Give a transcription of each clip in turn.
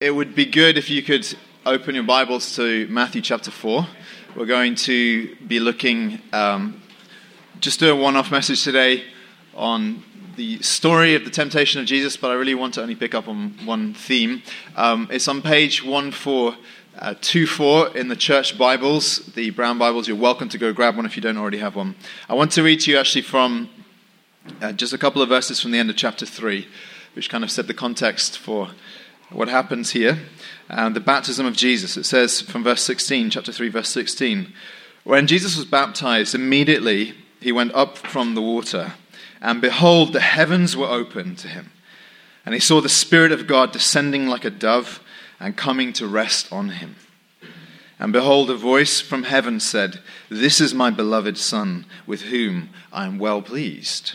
It would be good if you could open your Bibles to Matthew chapter 4. We're going to be looking, um, just do a one off message today on the story of the temptation of Jesus, but I really want to only pick up on one theme. Um, it's on page 1424 uh, in the church Bibles, the brown Bibles. You're welcome to go grab one if you don't already have one. I want to read to you actually from uh, just a couple of verses from the end of chapter 3, which kind of set the context for what happens here. And the baptism of Jesus. It says from verse 16, chapter 3, verse 16. When Jesus was baptized, immediately he went up from the water, and behold, the heavens were opened to him. And he saw the Spirit of God descending like a dove and coming to rest on him. And behold, a voice from heaven said, This is my beloved Son, with whom I am well pleased.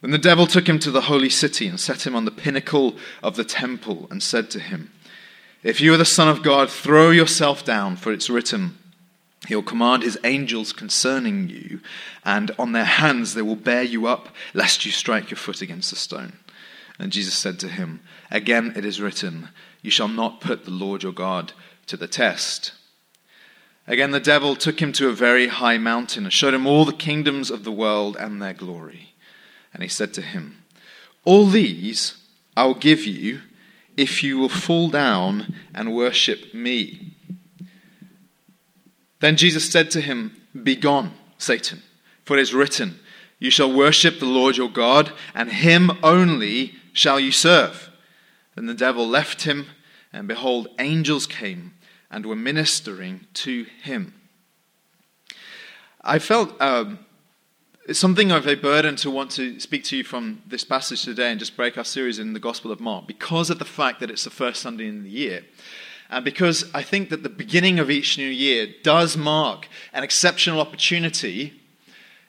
Then the devil took him to the holy city and set him on the pinnacle of the temple and said to him, If you are the Son of God, throw yourself down, for it's written, He'll command his angels concerning you, and on their hands they will bear you up, lest you strike your foot against a stone. And Jesus said to him, Again it is written, You shall not put the Lord your God to the test. Again the devil took him to a very high mountain and showed him all the kingdoms of the world and their glory. And he said to him, All these I will give you if you will fall down and worship me. Then Jesus said to him, Begone, Satan, for it is written, You shall worship the Lord your God, and him only shall you serve. Then the devil left him, and behold, angels came and were ministering to him. I felt um, it's something of a burden to want to speak to you from this passage today and just break our series in the Gospel of Mark because of the fact that it's the first Sunday in the year. And because I think that the beginning of each new year does mark an exceptional opportunity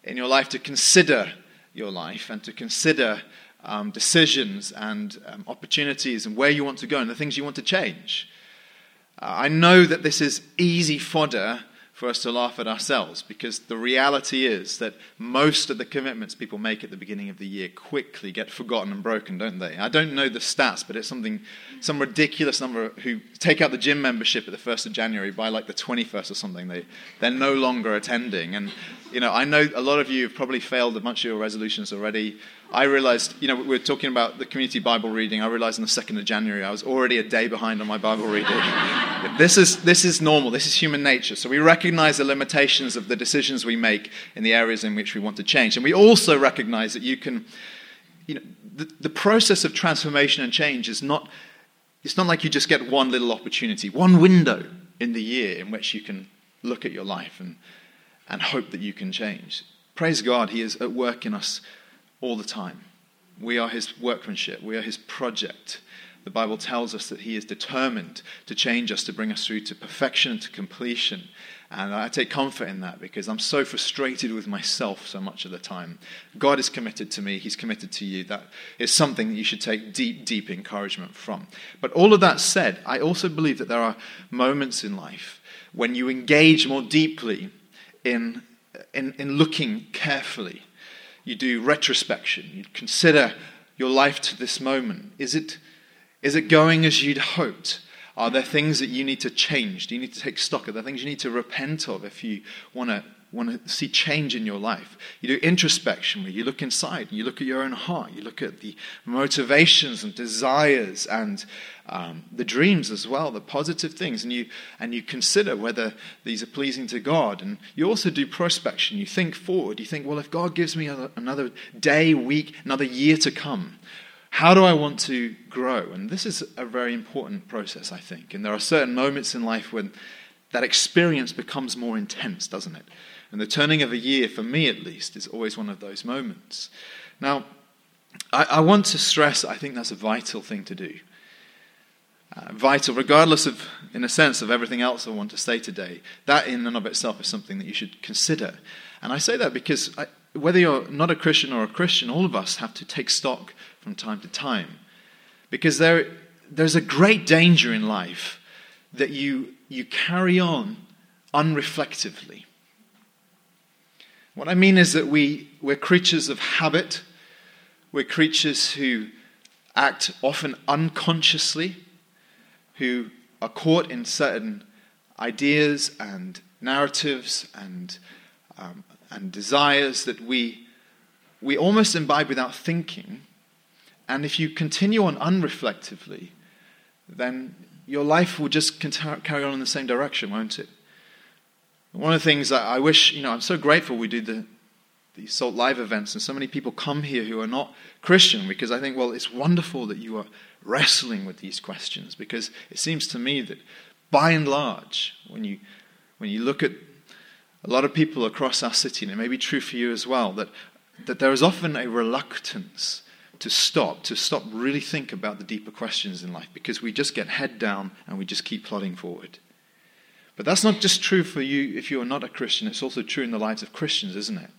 in your life to consider your life and to consider um, decisions and um, opportunities and where you want to go and the things you want to change. Uh, I know that this is easy fodder for us to laugh at ourselves because the reality is that most of the commitments people make at the beginning of the year quickly get forgotten and broken, don't they? I don't know the stats, but it's something, some ridiculous number who take out the gym membership at the 1st of January by like the 21st or something. They, they're no longer attending. And, you know, I know a lot of you have probably failed a bunch of your resolutions already. I realized, you know, we are talking about the community Bible reading. I realized on the 2nd of January I was already a day behind on my Bible reading. this, is, this is normal. This is human nature. So we recognize the limitations of the decisions we make in the areas in which we want to change. And we also recognize that you can, you know, the, the process of transformation and change is not, it's not like you just get one little opportunity, one window in the year in which you can look at your life and, and hope that you can change. Praise God, He is at work in us all the time. We are his workmanship, we are his project. The Bible tells us that he is determined to change us, to bring us through to perfection, and to completion. And I take comfort in that because I'm so frustrated with myself so much of the time. God is committed to me, He's committed to you. That is something that you should take deep, deep encouragement from. But all of that said, I also believe that there are moments in life when you engage more deeply in, in, in looking carefully you do retrospection, you consider your life to this moment. Is it, is it going as you'd hoped? Are there things that you need to change? Do you need to take stock? Are there things you need to repent of if you want to want to see change in your life. You do introspection where you look inside you look at your own heart. You look at the motivations and desires and um, the dreams as well, the positive things, and you and you consider whether these are pleasing to God. And you also do prospection. You think forward. You think, well, if God gives me another day, week, another year to come. How do I want to grow? And this is a very important process, I think. And there are certain moments in life when that experience becomes more intense, doesn't it? And the turning of a year, for me at least, is always one of those moments. Now, I, I want to stress, I think that's a vital thing to do. Uh, vital, regardless of, in a sense, of everything else I want to say today. That in and of itself is something that you should consider. And I say that because I, whether you're not a Christian or a Christian, all of us have to take stock from time to time. Because there, there's a great danger in life that you, you carry on unreflectively. What I mean is that we, we're creatures of habit, we're creatures who act often unconsciously, who are caught in certain ideas and narratives and, um, and desires that we, we almost imbibe without thinking. And if you continue on unreflectively, then your life will just carry on in the same direction, won't it? One of the things that I wish, you know, I'm so grateful we do the, the Salt Live events, and so many people come here who are not Christian because I think, well, it's wonderful that you are wrestling with these questions because it seems to me that by and large, when you, when you look at a lot of people across our city, and it may be true for you as well, that, that there is often a reluctance to stop, to stop really think about the deeper questions in life because we just get head down and we just keep plodding forward. But that's not just true for you if you are not a Christian, it's also true in the lives of Christians, isn't it?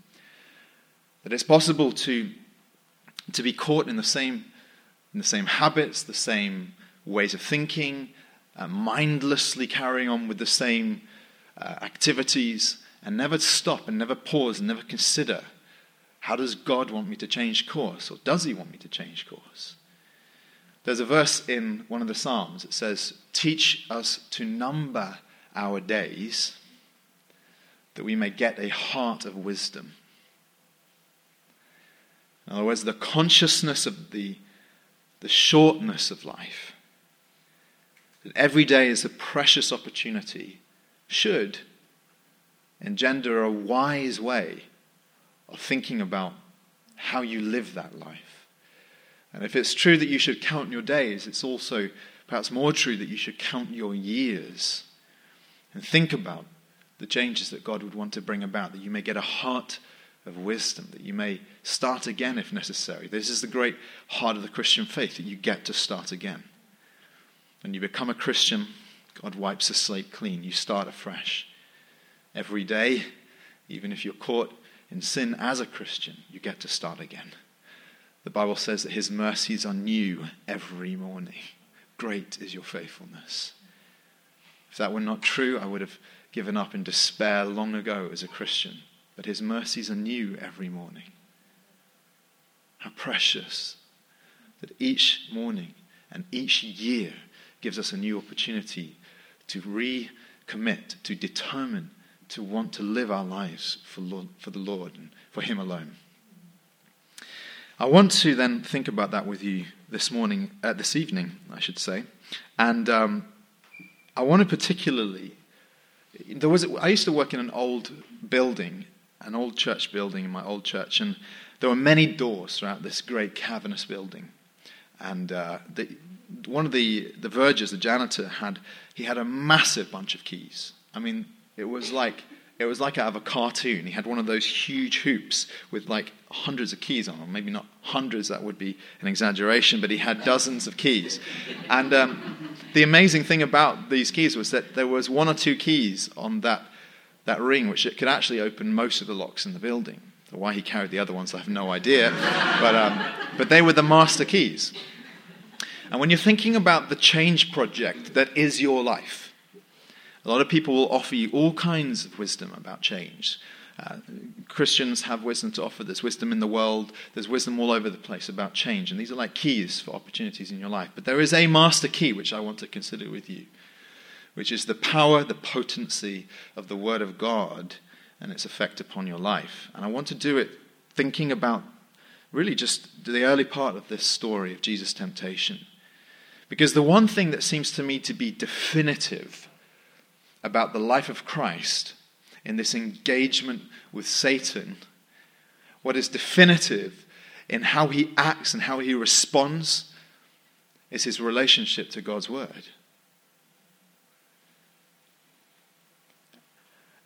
That it's possible to, to be caught in the same, the same habits, the same ways of thinking, uh, mindlessly carrying on with the same uh, activities, and never stop and never pause and never consider how does God want me to change course, or does He want me to change course? There's a verse in one of the Psalms that says, Teach us to number our days, that we may get a heart of wisdom. In other words, the consciousness of the, the shortness of life, that every day is a precious opportunity, should engender a wise way of thinking about how you live that life. And if it's true that you should count your days, it's also perhaps more true that you should count your years and think about the changes that God would want to bring about, that you may get a heart of wisdom, that you may start again if necessary. This is the great heart of the Christian faith, that you get to start again. When you become a Christian, God wipes the slate clean. You start afresh. Every day, even if you're caught in sin as a Christian, you get to start again. The Bible says that His mercies are new every morning. Great is your faithfulness. If that were not true, I would have given up in despair long ago as a Christian. But his mercies are new every morning. How precious that each morning and each year gives us a new opportunity to recommit, to determine, to want to live our lives for, Lord, for the Lord and for Him alone. I want to then think about that with you this morning, uh, this evening, I should say. And um, I want to particularly. There was, I used to work in an old building, an old church building in my old church, and there were many doors throughout this great cavernous building. And uh, the, one of the, the vergers, the janitor, had he had a massive bunch of keys. I mean, it was like it was like out of a cartoon. He had one of those huge hoops with like hundreds of keys on them. Maybe not hundreds, that would be an exaggeration, but he had dozens of keys. And um, the amazing thing about these keys was that there was one or two keys on that, that ring which it could actually open most of the locks in the building. Why he carried the other ones, I have no idea. But, um, but they were the master keys. And when you're thinking about the change project that is your life, a lot of people will offer you all kinds of wisdom about change. Uh, Christians have wisdom to offer. There's wisdom in the world. There's wisdom all over the place about change. And these are like keys for opportunities in your life. But there is a master key which I want to consider with you, which is the power, the potency of the Word of God and its effect upon your life. And I want to do it thinking about really just the early part of this story of Jesus' temptation. Because the one thing that seems to me to be definitive about the life of Christ in this engagement with Satan, what is definitive in how he acts and how he responds is his relationship to God's Word.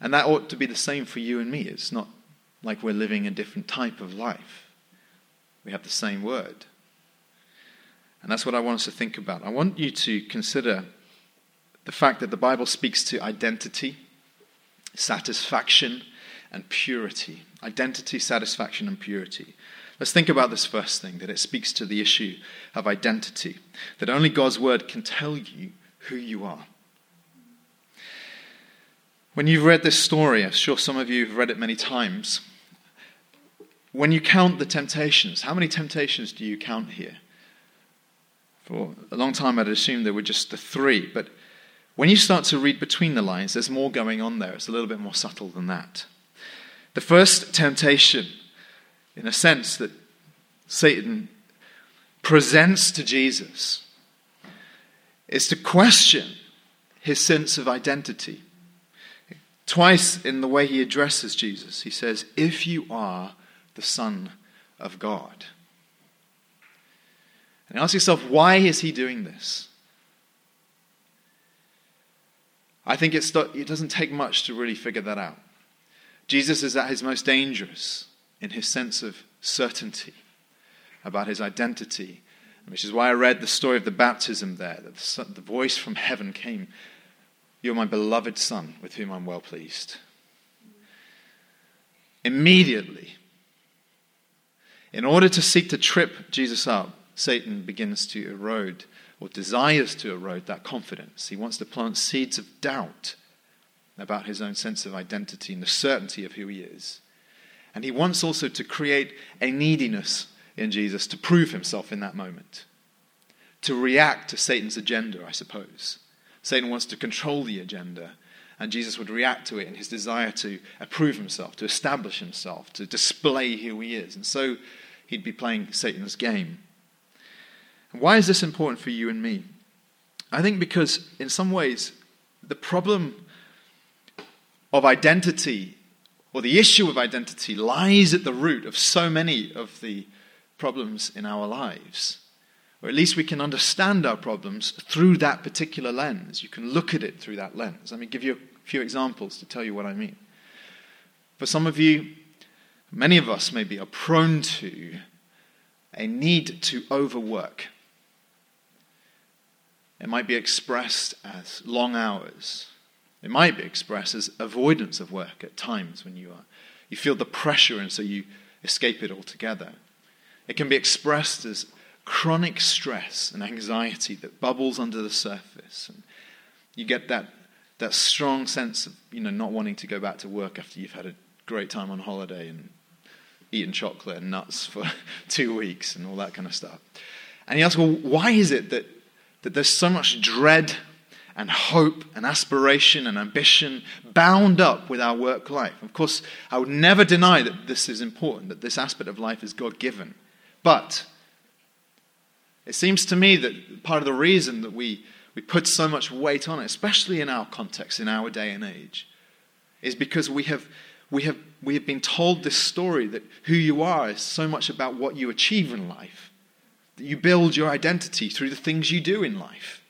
And that ought to be the same for you and me. It's not like we're living a different type of life. We have the same Word. And that's what I want us to think about. I want you to consider the fact that the Bible speaks to identity, satisfaction, and purity. Identity, satisfaction, and purity. Let's think about this first thing that it speaks to the issue of identity, that only God's word can tell you who you are. When you've read this story, I'm sure some of you have read it many times. When you count the temptations, how many temptations do you count here? For a long time, I'd assumed there were just the three, but when you start to read between the lines, there's more going on there. It's a little bit more subtle than that. The first temptation, in a sense, that Satan presents to Jesus is to question his sense of identity. Twice in the way he addresses Jesus, he says, If you are the Son of God. And ask yourself, why is he doing this? I think it doesn't take much to really figure that out. Jesus is at his most dangerous in his sense of certainty about his identity, which is why I read the story of the baptism there. That the voice from heaven came You're my beloved Son, with whom I'm well pleased. Immediately, in order to seek to trip Jesus up, Satan begins to erode or desires to erode that confidence. He wants to plant seeds of doubt about his own sense of identity and the certainty of who he is. And he wants also to create a neediness in Jesus to prove himself in that moment, to react to Satan's agenda, I suppose. Satan wants to control the agenda, and Jesus would react to it in his desire to approve himself, to establish himself, to display who he is. And so he'd be playing Satan's game. Why is this important for you and me? I think because, in some ways, the problem of identity or the issue of identity lies at the root of so many of the problems in our lives. Or at least we can understand our problems through that particular lens. You can look at it through that lens. Let me give you a few examples to tell you what I mean. For some of you, many of us maybe are prone to a need to overwork. It might be expressed as long hours. It might be expressed as avoidance of work at times when you are you feel the pressure and so you escape it altogether. It can be expressed as chronic stress and anxiety that bubbles under the surface and you get that that strong sense of you know not wanting to go back to work after you've had a great time on holiday and eaten chocolate and nuts for two weeks and all that kind of stuff. And you ask, well, why is it that that there's so much dread and hope and aspiration and ambition bound up with our work life. Of course, I would never deny that this is important, that this aspect of life is God given. But it seems to me that part of the reason that we, we put so much weight on it, especially in our context, in our day and age, is because we have, we have, we have been told this story that who you are is so much about what you achieve in life that you build your identity through the things you do in life.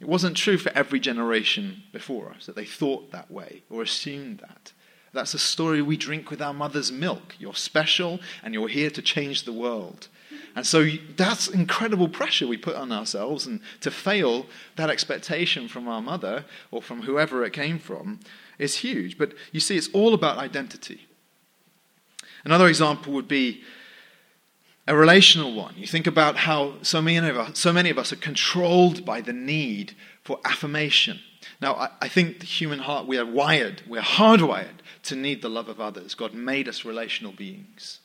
It wasn't true for every generation before us that they thought that way or assumed that. That's a story we drink with our mother's milk. You're special and you're here to change the world. And so that's incredible pressure we put on ourselves, and to fail that expectation from our mother or from whoever it came from is huge. But you see, it's all about identity. Another example would be a relational one. You think about how so many of us, so many of us are controlled by the need for affirmation. Now, I, I think the human heart, we are wired, we are hardwired to need the love of others. God made us relational beings.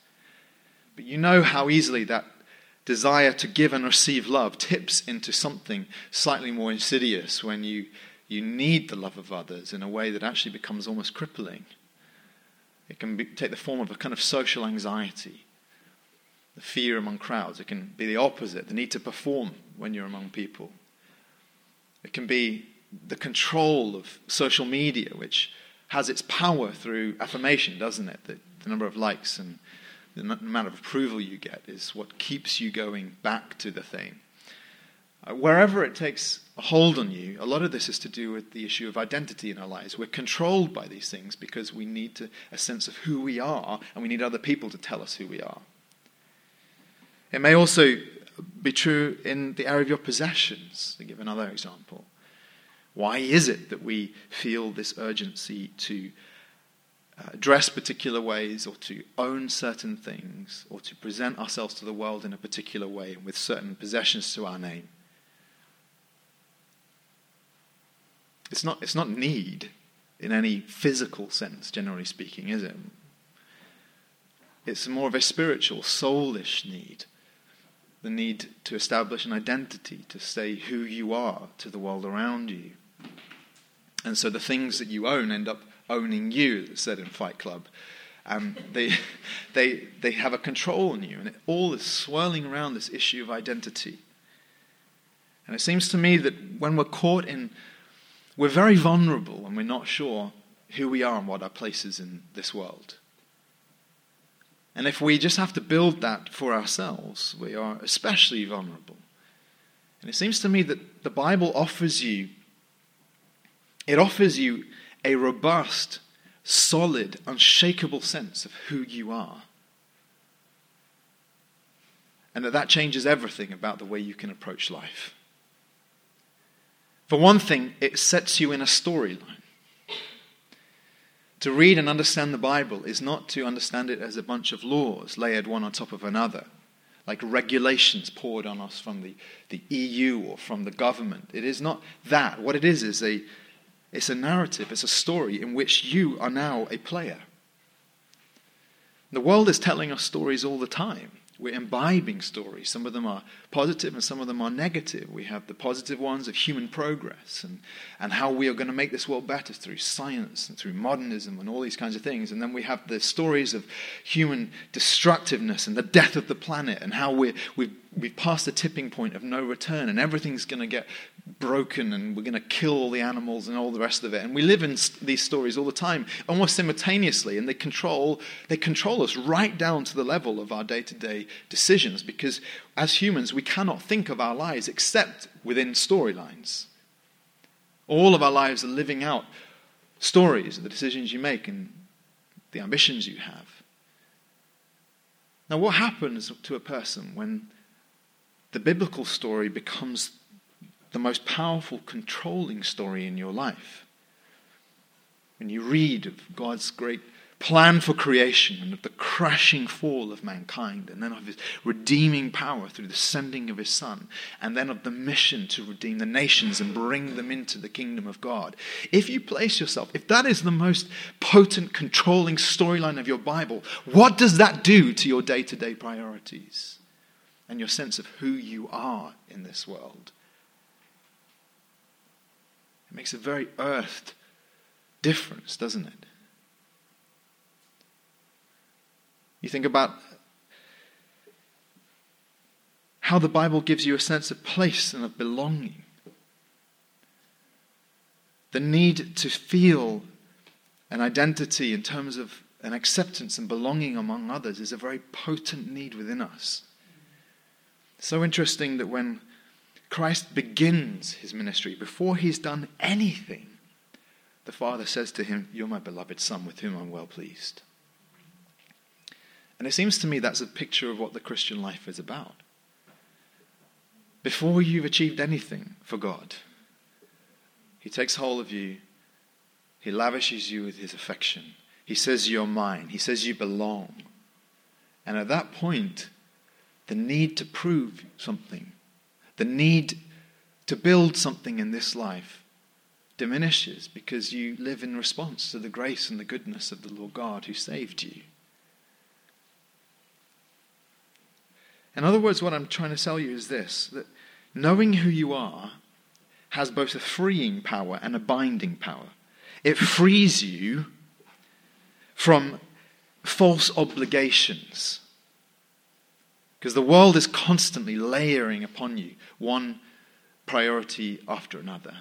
But you know how easily that desire to give and receive love tips into something slightly more insidious when you, you need the love of others in a way that actually becomes almost crippling. It can be, take the form of a kind of social anxiety the fear among crowds. It can be the opposite, the need to perform when you're among people. It can be the control of social media, which has its power through affirmation, doesn't it? The, the number of likes and the amount of approval you get is what keeps you going back to the thing. Uh, wherever it takes a hold on you, a lot of this is to do with the issue of identity in our lives. We're controlled by these things because we need to, a sense of who we are, and we need other people to tell us who we are. It may also be true in the area of your possessions, to give another example. Why is it that we feel this urgency to uh, dress particular ways or to own certain things or to present ourselves to the world in a particular way and with certain possessions to our name? It's not, it's not need in any physical sense, generally speaking, is it? It's more of a spiritual, soulish need. The need to establish an identity, to say who you are to the world around you. And so the things that you own end up owning you, as said in Fight Club. Um, they, they, they have a control on you, and it all is swirling around this issue of identity. And it seems to me that when we're caught in, we're very vulnerable and we're not sure who we are and what our place is in this world. And if we just have to build that for ourselves, we are especially vulnerable. And it seems to me that the Bible offers you it offers you a robust, solid, unshakable sense of who you are. And that that changes everything about the way you can approach life. For one thing, it sets you in a storyline. To read and understand the Bible is not to understand it as a bunch of laws layered one on top of another, like regulations poured on us from the, the EU or from the government. It is not that. What it is is a, it's a narrative, it's a story in which you are now a player. The world is telling us stories all the time. We're imbibing stories. Some of them are positive and some of them are negative. We have the positive ones of human progress and, and how we are going to make this world better through science and through modernism and all these kinds of things. And then we have the stories of human destructiveness and the death of the planet and how we're, we've, we've passed the tipping point of no return and everything's going to get broken and we're going to kill all the animals and all the rest of it. And we live in these stories all the time, almost simultaneously, and they control, they control us right down to the level of our day to day decisions because as humans, we cannot think of our lives except within storylines. All of our lives are living out stories of the decisions you make and the ambitions you have. Now, what happens to a person when the biblical story becomes the most powerful controlling story in your life. When you read of God's great plan for creation and of the crashing fall of mankind, and then of his redeeming power through the sending of his Son, and then of the mission to redeem the nations and bring them into the kingdom of God. If you place yourself, if that is the most potent, controlling storyline of your Bible, what does that do to your day to day priorities and your sense of who you are in this world? It makes a very earthed difference, doesn't it? You think about how the Bible gives you a sense of place and of belonging. The need to feel an identity in terms of an acceptance and belonging among others is a very potent need within us. So interesting that when Christ begins his ministry, before he's done anything, the Father says to him, You're my beloved Son, with whom I'm well pleased. And it seems to me that's a picture of what the Christian life is about. Before you've achieved anything for God, He takes hold of you, He lavishes you with His affection. He says, You're mine. He says, You belong. And at that point, the need to prove something the need to build something in this life diminishes because you live in response to the grace and the goodness of the Lord God who saved you. In other words, what I'm trying to sell you is this that knowing who you are has both a freeing power and a binding power. It frees you from false obligations because the world is constantly layering upon you one priority after another.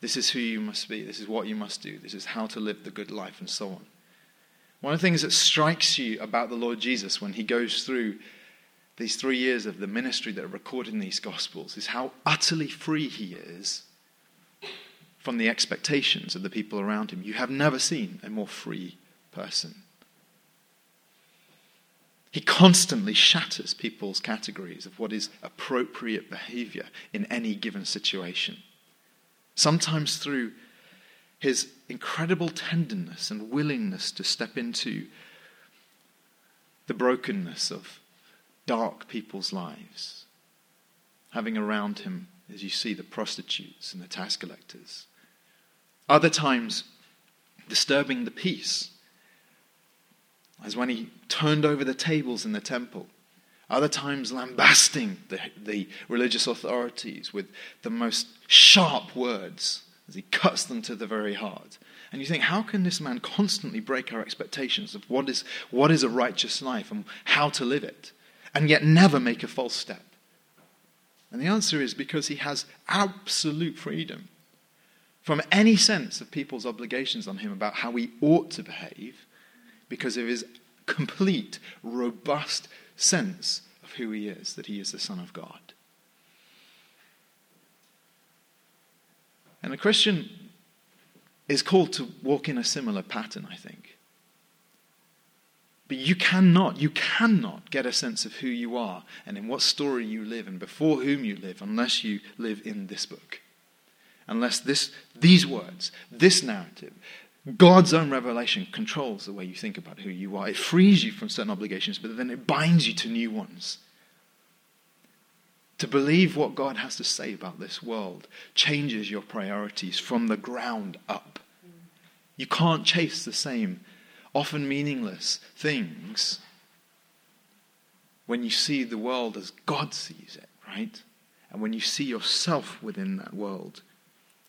This is who you must be. This is what you must do. This is how to live the good life, and so on. One of the things that strikes you about the Lord Jesus when he goes through these three years of the ministry that are recorded in these Gospels is how utterly free he is from the expectations of the people around him. You have never seen a more free person. He constantly shatters people's categories of what is appropriate behavior in any given situation. Sometimes through his incredible tenderness and willingness to step into the brokenness of dark people's lives, having around him, as you see, the prostitutes and the tax collectors. Other times, disturbing the peace as when he turned over the tables in the temple. Other times, lambasting the, the religious authorities with the most sharp words as he cuts them to the very heart. And you think, how can this man constantly break our expectations of what is, what is a righteous life and how to live it, and yet never make a false step? And the answer is because he has absolute freedom from any sense of people's obligations on him about how he ought to behave because of his complete, robust sense of who he is, that he is the Son of God. And a Christian is called to walk in a similar pattern, I think. But you cannot, you cannot get a sense of who you are and in what story you live and before whom you live unless you live in this book. Unless this, these words, this narrative, God's own revelation controls the way you think about who you are. It frees you from certain obligations, but then it binds you to new ones. To believe what God has to say about this world changes your priorities from the ground up. You can't chase the same, often meaningless things when you see the world as God sees it, right? And when you see yourself within that world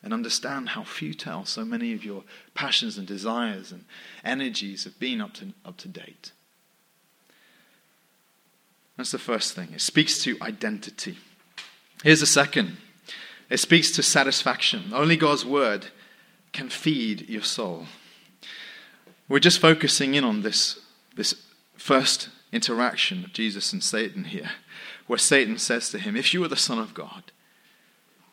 and understand how futile so many of your passions and desires and energies have been up to, up to date. That's the first thing. It speaks to identity. Here's the second it speaks to satisfaction. Only God's word can feed your soul. We're just focusing in on this, this first interaction of Jesus and Satan here, where Satan says to him, If you are the Son of God,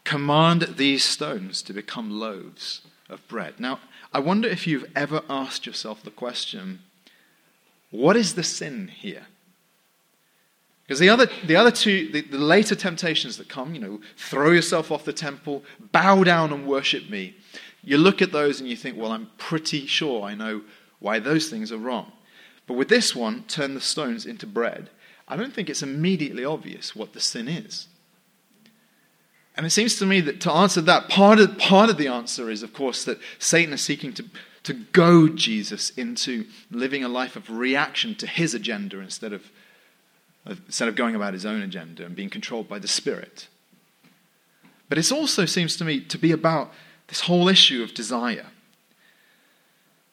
Command these stones to become loaves of bread. Now, I wonder if you've ever asked yourself the question what is the sin here? Because the other, the other two, the, the, later temptations that come, you know, throw yourself off the temple, bow down and worship me, you look at those and you think, well, I'm pretty sure I know why those things are wrong. But with this one, turn the stones into bread, I don't think it's immediately obvious what the sin is. And it seems to me that to answer that, part of, part of the answer is, of course, that Satan is seeking to, to goad Jesus into living a life of reaction to his agenda instead of, instead of going about his own agenda and being controlled by the Spirit. But it also seems to me to be about this whole issue of desire.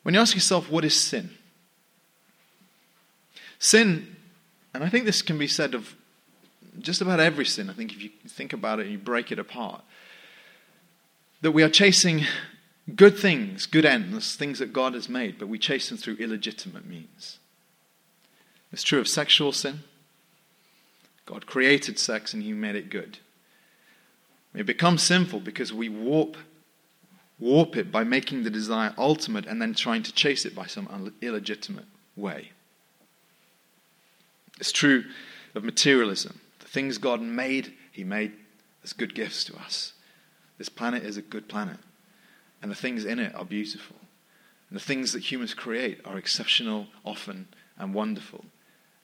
When you ask yourself, what is sin? Sin, and I think this can be said of just about every sin, I think, if you think about it and you break it apart, that we are chasing good things, good ends, things that God has made, but we chase them through illegitimate means. It's true of sexual sin. God created sex and He made it good. It becomes sinful because we warp, warp it by making the desire ultimate and then trying to chase it by some illegitimate way. It's true of materialism things God made, He made as good gifts to us. This planet is a good planet, and the things in it are beautiful. And the things that humans create are exceptional, often, and wonderful.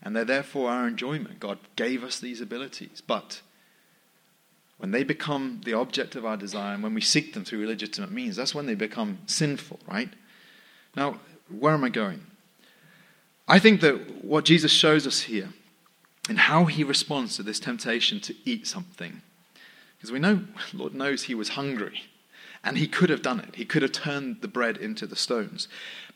And they're there for our enjoyment. God gave us these abilities. But when they become the object of our desire, and when we seek them through illegitimate means, that's when they become sinful, right? Now, where am I going? I think that what Jesus shows us here and how he responds to this temptation to eat something. Because we know, Lord knows he was hungry. And he could have done it. He could have turned the bread into the stones.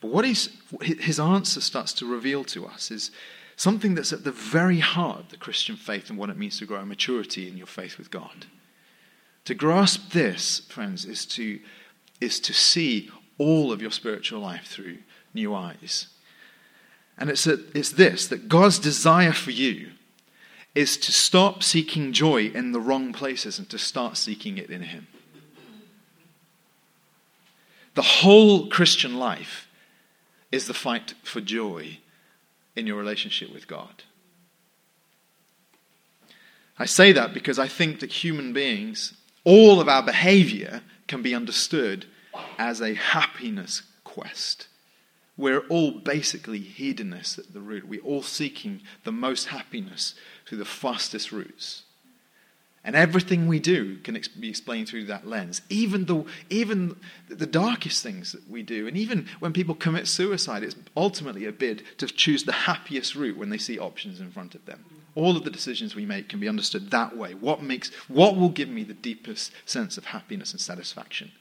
But what his answer starts to reveal to us is something that's at the very heart of the Christian faith and what it means to grow in maturity in your faith with God. To grasp this, friends, is to, is to see all of your spiritual life through new eyes. And it's, a, it's this that God's desire for you is to stop seeking joy in the wrong places and to start seeking it in Him. The whole Christian life is the fight for joy in your relationship with God. I say that because I think that human beings, all of our behavior can be understood as a happiness quest. We're all basically hedonists at the root. We're all seeking the most happiness through the fastest routes. And everything we do can be explained through that lens. Even the, even the darkest things that we do, and even when people commit suicide, it's ultimately a bid to choose the happiest route when they see options in front of them. All of the decisions we make can be understood that way. What, makes, what will give me the deepest sense of happiness and satisfaction?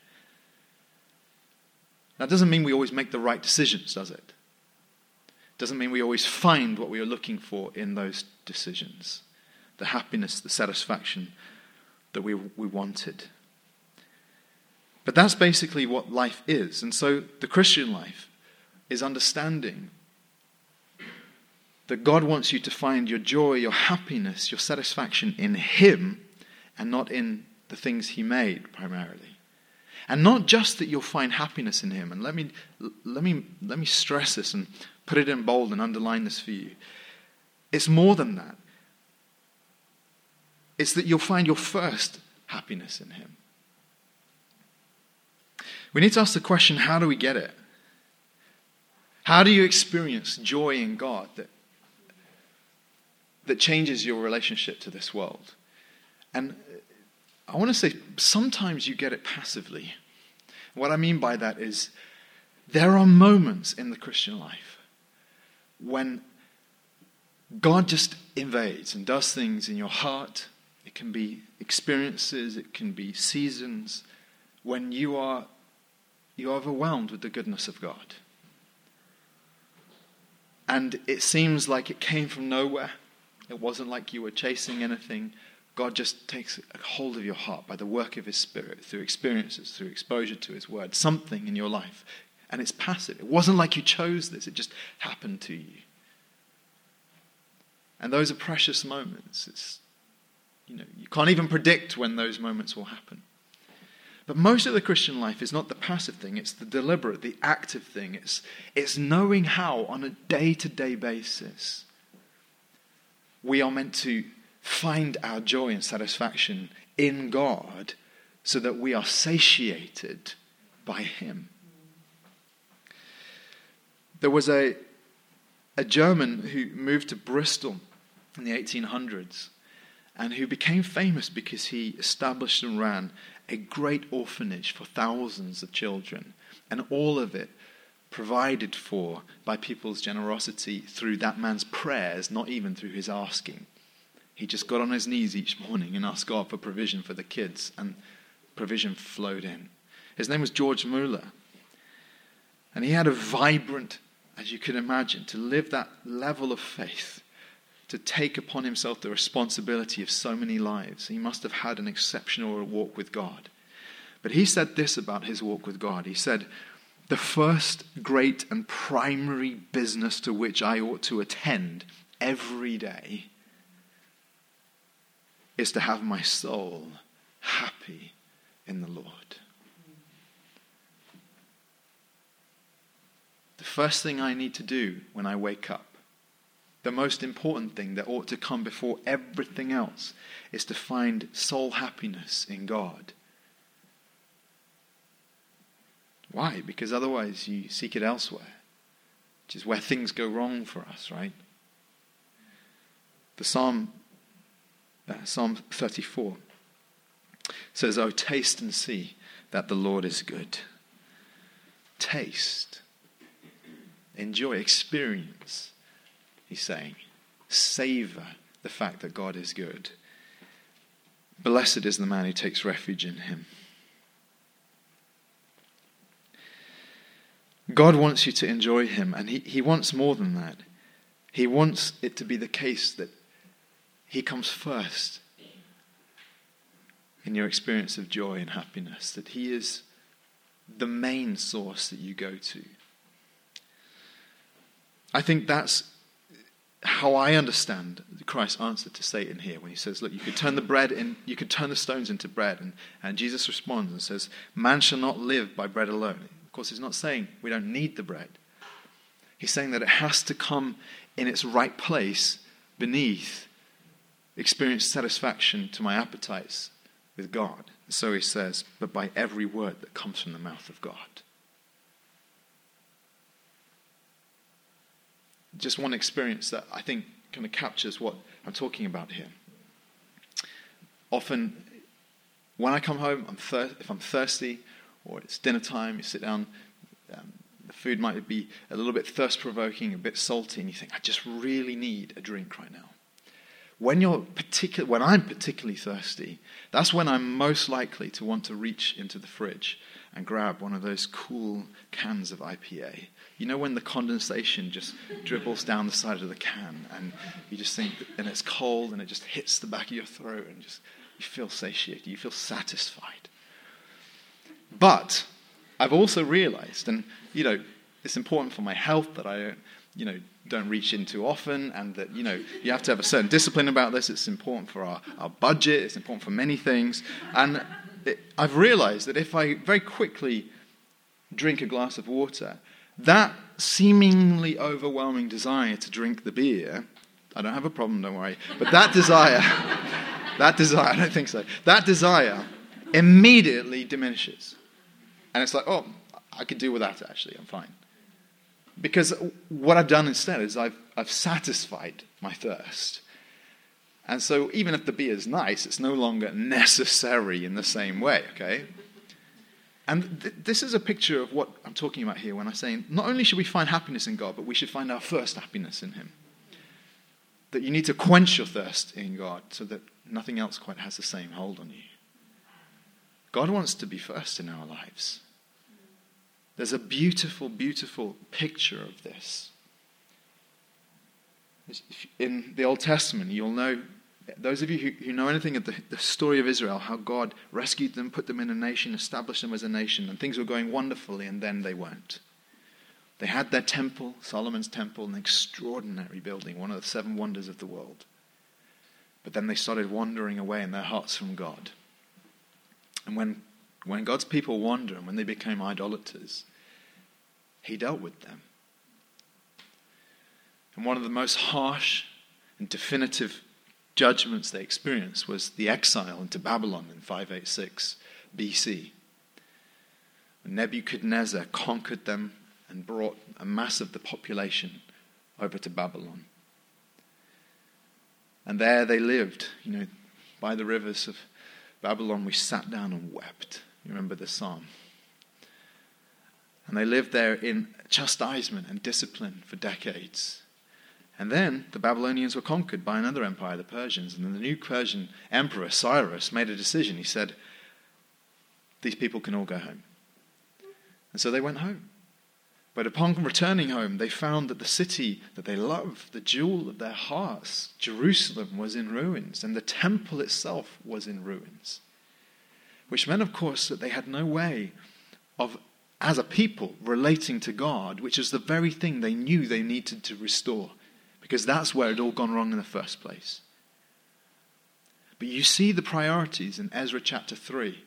That doesn't mean we always make the right decisions, does it? Doesn't mean we always find what we are looking for in those decisions the happiness, the satisfaction that we, we wanted. But that's basically what life is. And so the Christian life is understanding that God wants you to find your joy, your happiness, your satisfaction in Him and not in the things He made primarily. And not just that you'll find happiness in Him. And let me, let me, let me stress this and put it in bold and underline this for you. It's more than that. It's that you'll find your first happiness in Him. We need to ask the question how do we get it? How do you experience joy in God that, that changes your relationship to this world? And I want to say sometimes you get it passively. What I mean by that is there are moments in the Christian life when God just invades and does things in your heart it can be experiences, it can be seasons when you are you're overwhelmed with the goodness of God. And it seems like it came from nowhere. It wasn't like you were chasing anything. God just takes a hold of your heart by the work of His Spirit, through experiences, through exposure to His Word, something in your life. And it's passive. It wasn't like you chose this, it just happened to you. And those are precious moments. It's you know, you can't even predict when those moments will happen. But most of the Christian life is not the passive thing, it's the deliberate, the active thing. It's, it's knowing how, on a day to day basis, we are meant to find our joy and satisfaction in God so that we are satiated by Him. There was a, a German who moved to Bristol in the 1800s and who became famous because he established and ran a great orphanage for thousands of children, and all of it provided for by people's generosity through that man's prayers, not even through his asking. He just got on his knees each morning and asked God for provision for the kids, and provision flowed in. His name was George Mueller. And he had a vibrant, as you can imagine, to live that level of faith to take upon himself the responsibility of so many lives. He must have had an exceptional walk with God. But he said this about his walk with God. He said, The first great and primary business to which I ought to attend every day is to have my soul happy in the Lord. The first thing I need to do when I wake up the most important thing that ought to come before everything else is to find soul happiness in God. Why? Because otherwise you seek it elsewhere, which is where things go wrong for us, right? The Psalm, uh, Psalm 34 says, Oh, taste and see that the Lord is good. Taste, enjoy, experience he's saying. Savor the fact that God is good. Blessed is the man who takes refuge in him. God wants you to enjoy him, and he, he wants more than that. He wants it to be the case that he comes first in your experience of joy and happiness, that he is the main source that you go to. I think that's how I understand Christ's answer to Satan here when he says, Look, you could turn the bread in, you could turn the stones into bread. And, and Jesus responds and says, Man shall not live by bread alone. Of course, he's not saying we don't need the bread. He's saying that it has to come in its right place beneath experience satisfaction to my appetites with God. So he says, but by every word that comes from the mouth of God. Just one experience that I think kind of captures what I'm talking about here. Often, when I come home, I'm thir- if I'm thirsty or it's dinner time, you sit down, um, the food might be a little bit thirst provoking, a bit salty, and you think, I just really need a drink right now. When, you're particular, when I'm particularly thirsty, that's when I'm most likely to want to reach into the fridge and grab one of those cool cans of IPA. You know when the condensation just dribbles down the side of the can and you just think, and it's cold and it just hits the back of your throat and just you feel satiated, you feel satisfied. But I've also realized, and you know, it's important for my health that I don't, you know, don't reach in too often, and that you know you have to have a certain discipline about this. It's important for our, our budget. It's important for many things, and it, I've realized that if I very quickly drink a glass of water, that seemingly overwhelming desire to drink the beer, I don't have a problem, don't worry, but that desire, that desire, I don't think so, that desire immediately diminishes. And it's like, oh, I could do without it, actually, I'm fine. Because what I've done instead is I've, I've satisfied my thirst. And so even if the beer is nice, it's no longer necessary in the same way, okay? And th- this is a picture of what I'm talking about here when I say not only should we find happiness in God, but we should find our first happiness in Him. That you need to quench your thirst in God so that nothing else quite has the same hold on you. God wants to be first in our lives. There's a beautiful, beautiful picture of this. In the Old Testament, you'll know, those of you who, who know anything of the, the story of Israel, how God rescued them, put them in a nation, established them as a nation, and things were going wonderfully, and then they weren't. They had their temple, Solomon's temple, an extraordinary building, one of the seven wonders of the world. But then they started wandering away in their hearts from God. And when, when God's people wander and when they became idolaters, He dealt with them. And one of the most harsh and definitive judgments they experienced was the exile into Babylon in 586 BC. Nebuchadnezzar conquered them and brought a mass of the population over to Babylon. And there they lived, you know, by the rivers of Babylon, we sat down and wept. You remember the psalm? And they lived there in chastisement and discipline for decades. And then the Babylonians were conquered by another empire, the Persians. And then the new Persian emperor, Cyrus, made a decision. He said, These people can all go home. And so they went home. But upon returning home, they found that the city that they loved, the jewel of their hearts, Jerusalem, was in ruins, and the temple itself was in ruins. Which meant, of course, that they had no way of, as a people, relating to God, which is the very thing they knew they needed to restore, because that's where it all gone wrong in the first place. But you see the priorities in Ezra chapter 3.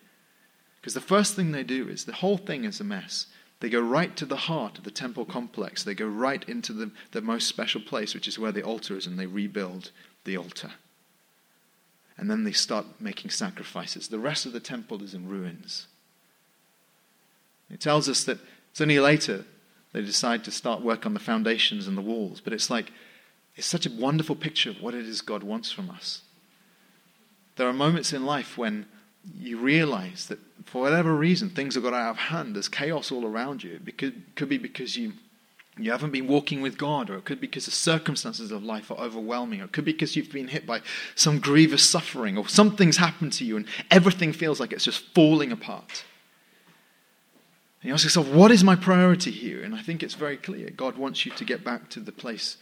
Because the first thing they do is the whole thing is a mess. They go right to the heart of the temple complex. They go right into the, the most special place, which is where the altar is, and they rebuild the altar. And then they start making sacrifices. The rest of the temple is in ruins. It tells us that it's only later they decide to start work on the foundations and the walls. But it's like, it's such a wonderful picture of what it is God wants from us. There are moments in life when you realize that for whatever reason things have got out of hand, there's chaos all around you. It could, could be because you, you haven't been walking with God, or it could be because the circumstances of life are overwhelming, or it could be because you've been hit by some grievous suffering, or something's happened to you and everything feels like it's just falling apart. And you ask yourself, what is my priority here? And I think it's very clear. God wants you to get back to the place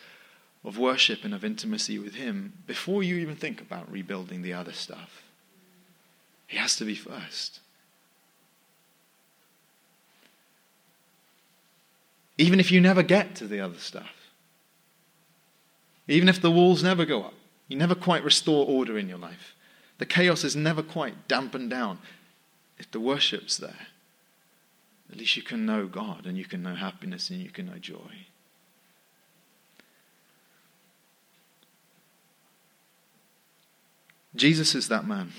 of worship and of intimacy with Him before you even think about rebuilding the other stuff. He has to be first. Even if you never get to the other stuff. Even if the walls never go up. You never quite restore order in your life. The chaos is never quite dampened down. If the worship's there, at least you can know God and you can know happiness and you can know joy. Jesus is that man.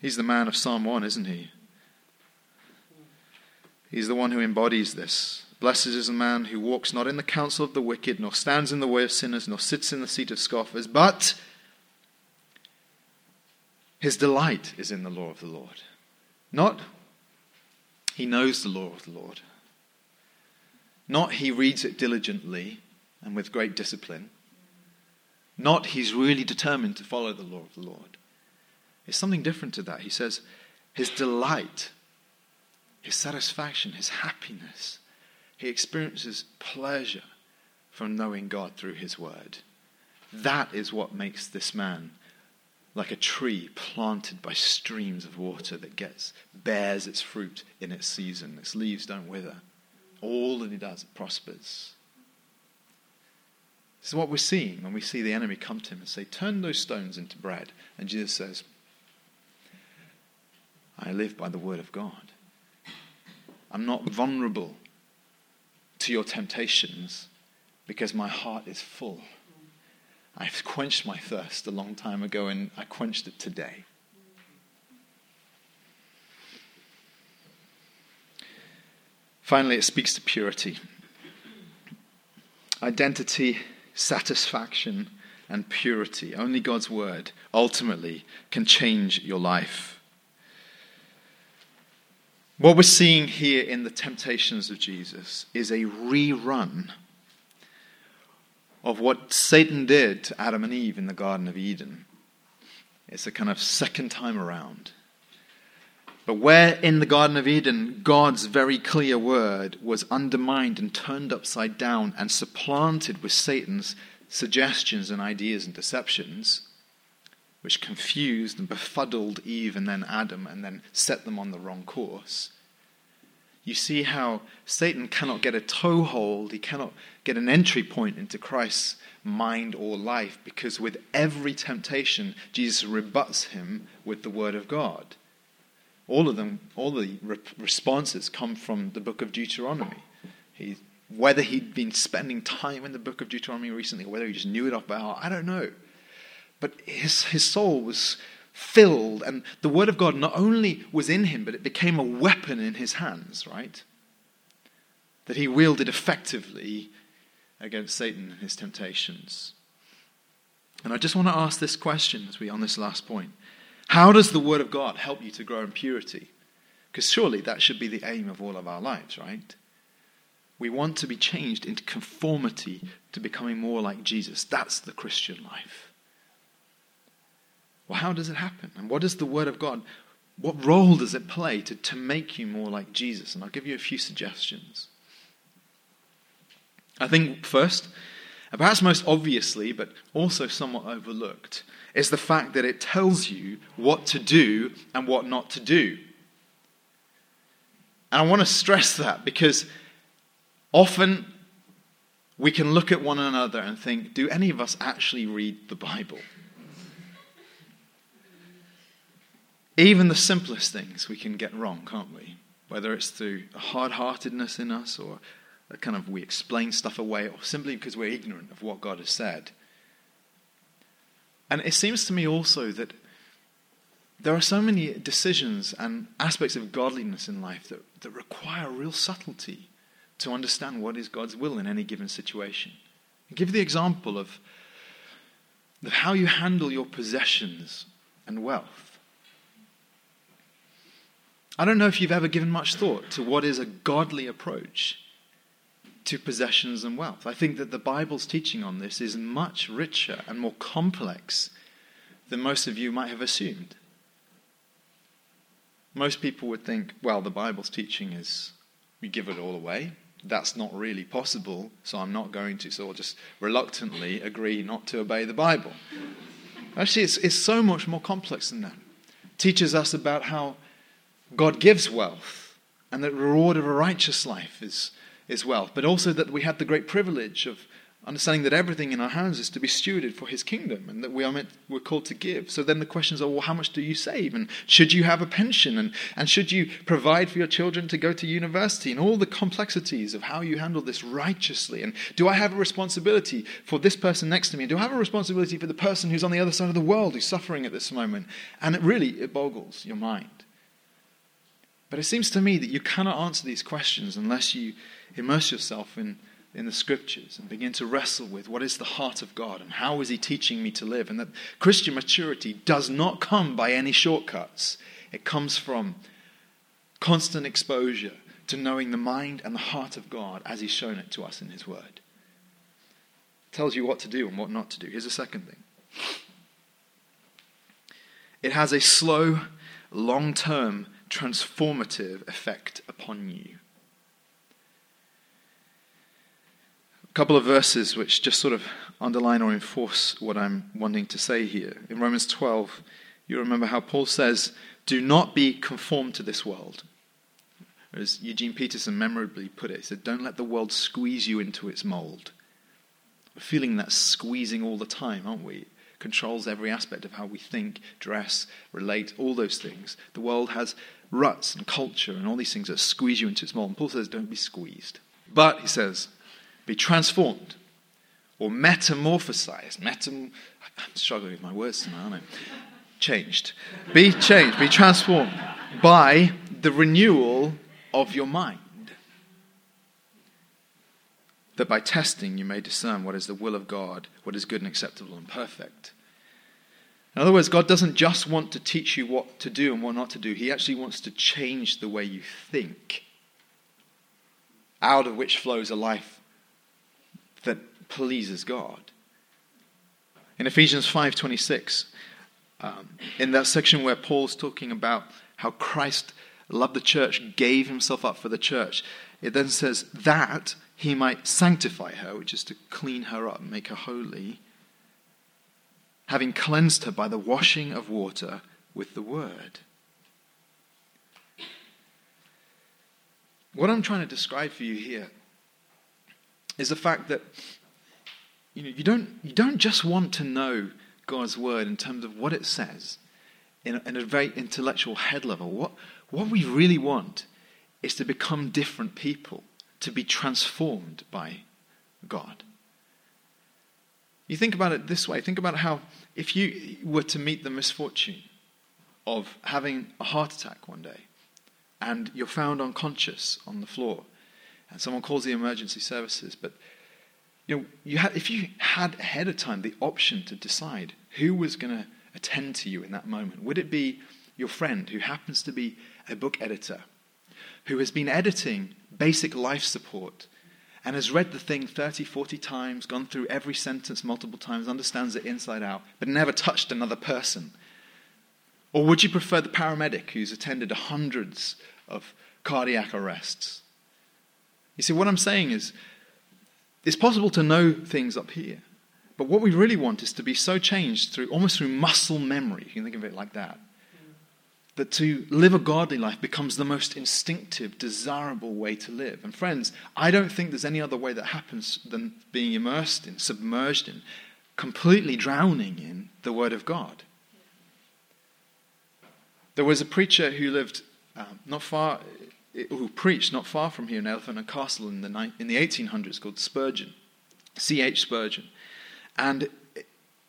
He's the man of Psalm 1, isn't he? He's the one who embodies this. Blessed is the man who walks not in the counsel of the wicked, nor stands in the way of sinners, nor sits in the seat of scoffers, but his delight is in the law of the Lord. Not he knows the law of the Lord. Not he reads it diligently and with great discipline. Not he's really determined to follow the law of the Lord. It's something different to that. He says his delight, his satisfaction, his happiness, he experiences pleasure from knowing God through his word. That is what makes this man like a tree planted by streams of water that gets bears its fruit in its season. Its leaves don't wither. All that he does it prospers. This is what we're seeing when we see the enemy come to him and say, Turn those stones into bread. And Jesus says, I live by the word of God. I'm not vulnerable to your temptations because my heart is full. I've quenched my thirst a long time ago and I quenched it today. Finally, it speaks to purity. Identity, satisfaction, and purity. Only God's word ultimately can change your life. What we're seeing here in the temptations of Jesus is a rerun of what Satan did to Adam and Eve in the Garden of Eden. It's a kind of second time around. But where in the Garden of Eden God's very clear word was undermined and turned upside down and supplanted with Satan's suggestions and ideas and deceptions, which confused and befuddled Eve and then Adam and then set them on the wrong course. You see how Satan cannot get a toehold, he cannot get an entry point into Christ's mind or life because with every temptation, Jesus rebuts him with the Word of God. All of them, all the re- responses come from the book of Deuteronomy. He, whether he'd been spending time in the book of Deuteronomy recently or whether he just knew it off by heart, I don't know. But his, his soul was filled, and the Word of God not only was in him, but it became a weapon in his hands, right? That he wielded effectively against Satan and his temptations. And I just want to ask this question as we on this last point. How does the Word of God help you to grow in purity? Because surely that should be the aim of all of our lives, right? We want to be changed into conformity to becoming more like Jesus. That's the Christian life. Well, how does it happen? And what does the Word of God, what role does it play to, to make you more like Jesus? And I'll give you a few suggestions. I think first, and perhaps most obviously, but also somewhat overlooked, is the fact that it tells you what to do and what not to do. And I want to stress that because often we can look at one another and think, do any of us actually read the Bible? Even the simplest things we can get wrong, can't we? Whether it's through a hard heartedness in us or a kind of we explain stuff away or simply because we're ignorant of what God has said. And it seems to me also that there are so many decisions and aspects of godliness in life that, that require real subtlety to understand what is God's will in any given situation. I'll give the example of, of how you handle your possessions and wealth. I don't know if you've ever given much thought to what is a godly approach to possessions and wealth. I think that the Bible's teaching on this is much richer and more complex than most of you might have assumed. Most people would think, well, the Bible's teaching is we give it all away. That's not really possible, so I'm not going to. So I'll just reluctantly agree not to obey the Bible. Actually, it's, it's so much more complex than that. It teaches us about how God gives wealth, and that the reward of a righteous life is, is wealth, but also that we had the great privilege of, understanding that everything in our hands is to be stewarded for his kingdom and that we are meant, we're called to give. So then the questions are, oh, well, how much do you save? And should you have a pension? And, and should you provide for your children to go to university? And all the complexities of how you handle this righteously. And do I have a responsibility for this person next to me? And do I have a responsibility for the person who's on the other side of the world who's suffering at this moment? And it really, it boggles your mind. But it seems to me that you cannot answer these questions unless you immerse yourself in in the scriptures and begin to wrestle with what is the heart of God and how is He teaching me to live. And that Christian maturity does not come by any shortcuts, it comes from constant exposure to knowing the mind and the heart of God as He's shown it to us in His Word. It tells you what to do and what not to do. Here's a second thing it has a slow, long term, transformative effect upon you. Couple of verses which just sort of underline or enforce what I'm wanting to say here. In Romans 12, you remember how Paul says, Do not be conformed to this world. As Eugene Peterson memorably put it, he said, Don't let the world squeeze you into its mold. We're feeling that squeezing all the time, aren't we? controls every aspect of how we think, dress, relate, all those things. The world has ruts and culture and all these things that squeeze you into its mold. And Paul says, Don't be squeezed. But, he says, be transformed or metamorphosized. Metam- I'm struggling with my words tonight, aren't I? Changed. Be changed, be transformed by the renewal of your mind. That by testing you may discern what is the will of God, what is good and acceptable and perfect. In other words, God doesn't just want to teach you what to do and what not to do, He actually wants to change the way you think, out of which flows a life that pleases God. In Ephesians 5:26, um, in that section where Paul's talking about how Christ loved the church, gave himself up for the church, it then says that he might sanctify her, which is to clean her up, make her holy, having cleansed her by the washing of water with the word. What I'm trying to describe for you here is the fact that you, know, you, don't, you don't just want to know God's word in terms of what it says in a, in a very intellectual head level. What, what we really want is to become different people, to be transformed by God. You think about it this way think about how if you were to meet the misfortune of having a heart attack one day and you're found unconscious on the floor and someone calls the emergency services. But you know, you had, if you had ahead of time the option to decide who was going to attend to you in that moment, would it be your friend who happens to be a book editor, who has been editing basic life support and has read the thing 30, 40 times, gone through every sentence multiple times, understands it inside out, but never touched another person? Or would you prefer the paramedic who's attended hundreds of cardiac arrests? You see, what I'm saying is, it's possible to know things up here, but what we really want is to be so changed through almost through muscle memory. You can think of it like that. That to live a godly life becomes the most instinctive, desirable way to live. And friends, I don't think there's any other way that happens than being immersed in, submerged in, completely drowning in the Word of God. There was a preacher who lived um, not far who preached not far from here in Elephant and Castle in the, in the 1800s called Spurgeon, C.H. Spurgeon. And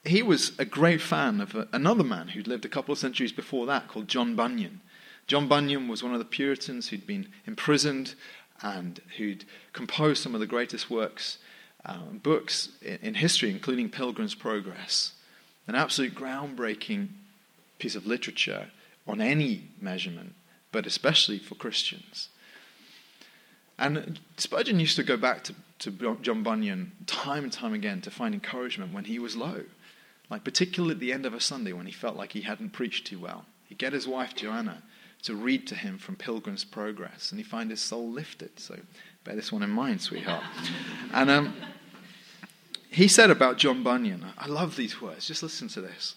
he was a great fan of a, another man who'd lived a couple of centuries before that called John Bunyan. John Bunyan was one of the Puritans who'd been imprisoned and who'd composed some of the greatest works, um, books in, in history, including Pilgrim's Progress, an absolute groundbreaking piece of literature on any measurement but especially for Christians. And Spurgeon used to go back to, to John Bunyan time and time again to find encouragement when he was low, like particularly at the end of a Sunday when he felt like he hadn't preached too well. He'd get his wife Joanna to read to him from Pilgrim's Progress, and he'd find his soul lifted. So bear this one in mind, sweetheart. and um, he said about John Bunyan, I love these words, just listen to this.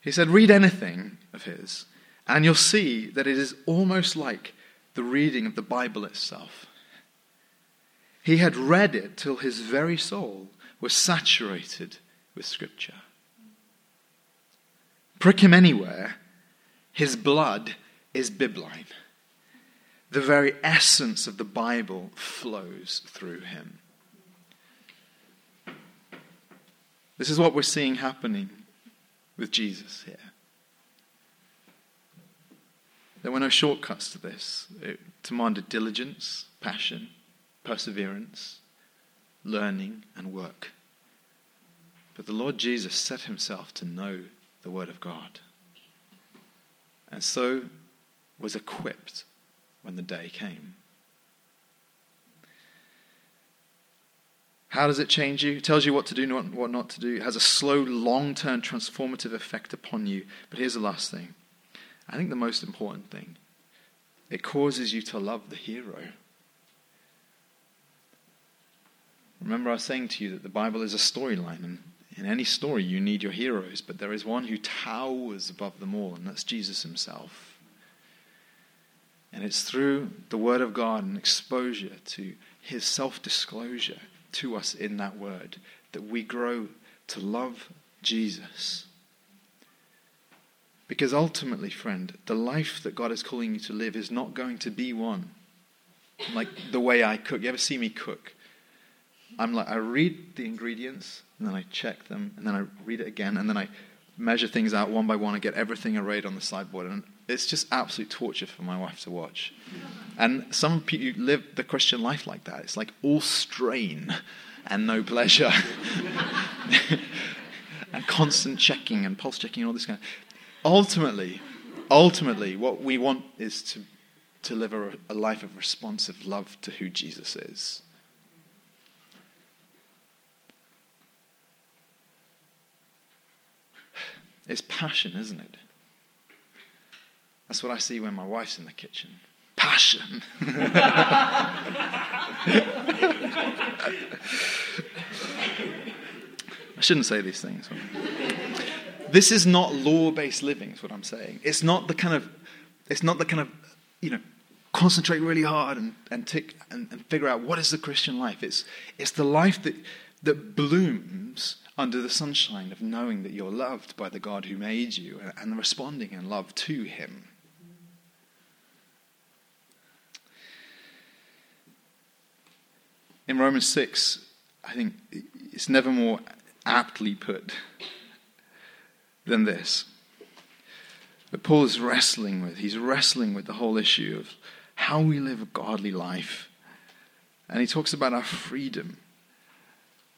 He said, Read anything of his, and you'll see that it is almost like the reading of the Bible itself. He had read it till his very soul was saturated with Scripture. Prick him anywhere, his blood is bibline. The very essence of the Bible flows through him. This is what we're seeing happening with Jesus here. There were no shortcuts to this. It demanded diligence, passion, perseverance, learning, and work. But the Lord Jesus set himself to know the Word of God. And so was equipped when the day came. How does it change you? It tells you what to do and what not to do. It has a slow, long term transformative effect upon you. But here's the last thing I think the most important thing it causes you to love the hero. Remember, I was saying to you that the Bible is a storyline, and in any story, you need your heroes, but there is one who towers above them all, and that's Jesus himself. And it's through the Word of God and exposure to his self disclosure to us in that word, that we grow to love Jesus. Because ultimately, friend, the life that God is calling you to live is not going to be one like the way I cook. You ever see me cook? I'm like, I read the ingredients, and then I check them, and then I read it again, and then I measure things out one by one and get everything arrayed on the sideboard. And it's just absolute torture for my wife to watch. And some people live the Christian life like that. It's like all strain and no pleasure. and constant checking and pulse checking and all this kind of. Ultimately, ultimately, what we want is to, to live a, a life of responsive love to who Jesus is. It's passion, isn't it? That's what I see when my wife's in the kitchen. Passion. I shouldn't say these things. This is not law-based living, is what I'm saying. It's not the kind of, it's not the kind of, you know, concentrate really hard and, and tick and, and figure out what is the Christian life. It's, it's the life that, that blooms under the sunshine of knowing that you're loved by the God who made you and, and responding in love to Him. In Romans 6, I think it's never more aptly put than this. But Paul is wrestling with, he's wrestling with the whole issue of how we live a godly life. And he talks about our freedom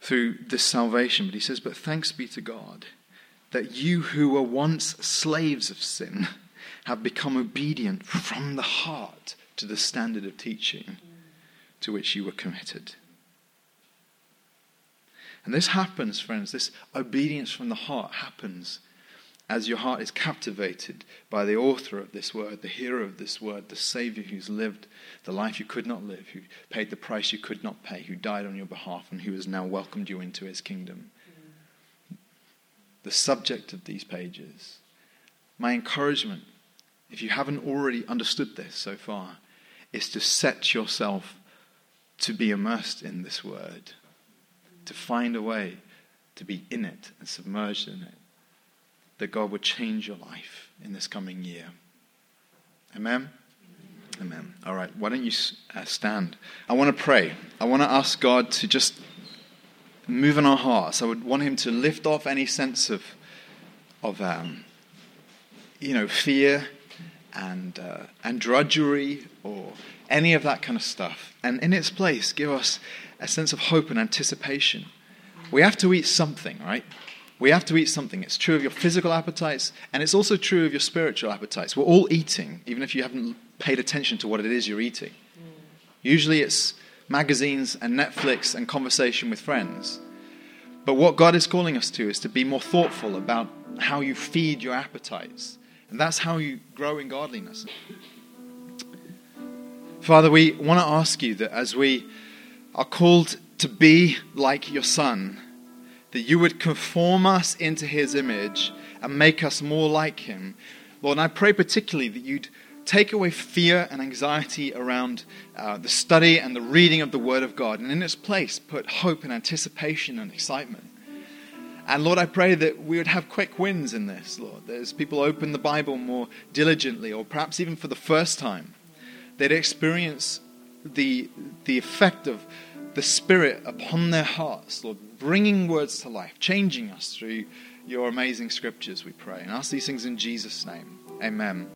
through this salvation. But he says, But thanks be to God that you who were once slaves of sin have become obedient from the heart to the standard of teaching to which you were committed. And this happens, friends, this obedience from the heart happens as your heart is captivated by the author of this word, the hero of this word, the Savior who's lived the life you could not live, who paid the price you could not pay, who died on your behalf, and who has now welcomed you into his kingdom. The subject of these pages. My encouragement, if you haven't already understood this so far, is to set yourself to be immersed in this word to find a way to be in it and submerged in it, that God would change your life in this coming year. Amen? Amen. All right, why don't you uh, stand? I want to pray. I want to ask God to just move in our hearts. I would want Him to lift off any sense of, of um, you know, fear and, uh, and drudgery or any of that kind of stuff. And in its place, give us a sense of hope and anticipation. We have to eat something, right? We have to eat something. It's true of your physical appetites, and it's also true of your spiritual appetites. We're all eating, even if you haven't paid attention to what it is you're eating. Usually it's magazines and Netflix and conversation with friends. But what God is calling us to is to be more thoughtful about how you feed your appetites. And that's how you grow in godliness. Father, we want to ask you that as we are called to be like your Son, that you would conform us into his image and make us more like him. Lord, and I pray particularly that you'd take away fear and anxiety around uh, the study and the reading of the Word of God, and in its place, put hope and anticipation and excitement. And Lord, I pray that we would have quick wins in this, Lord. As people open the Bible more diligently, or perhaps even for the first time, they'd experience the, the effect of the Spirit upon their hearts, Lord, bringing words to life, changing us through your amazing scriptures, we pray. And ask these things in Jesus' name. Amen.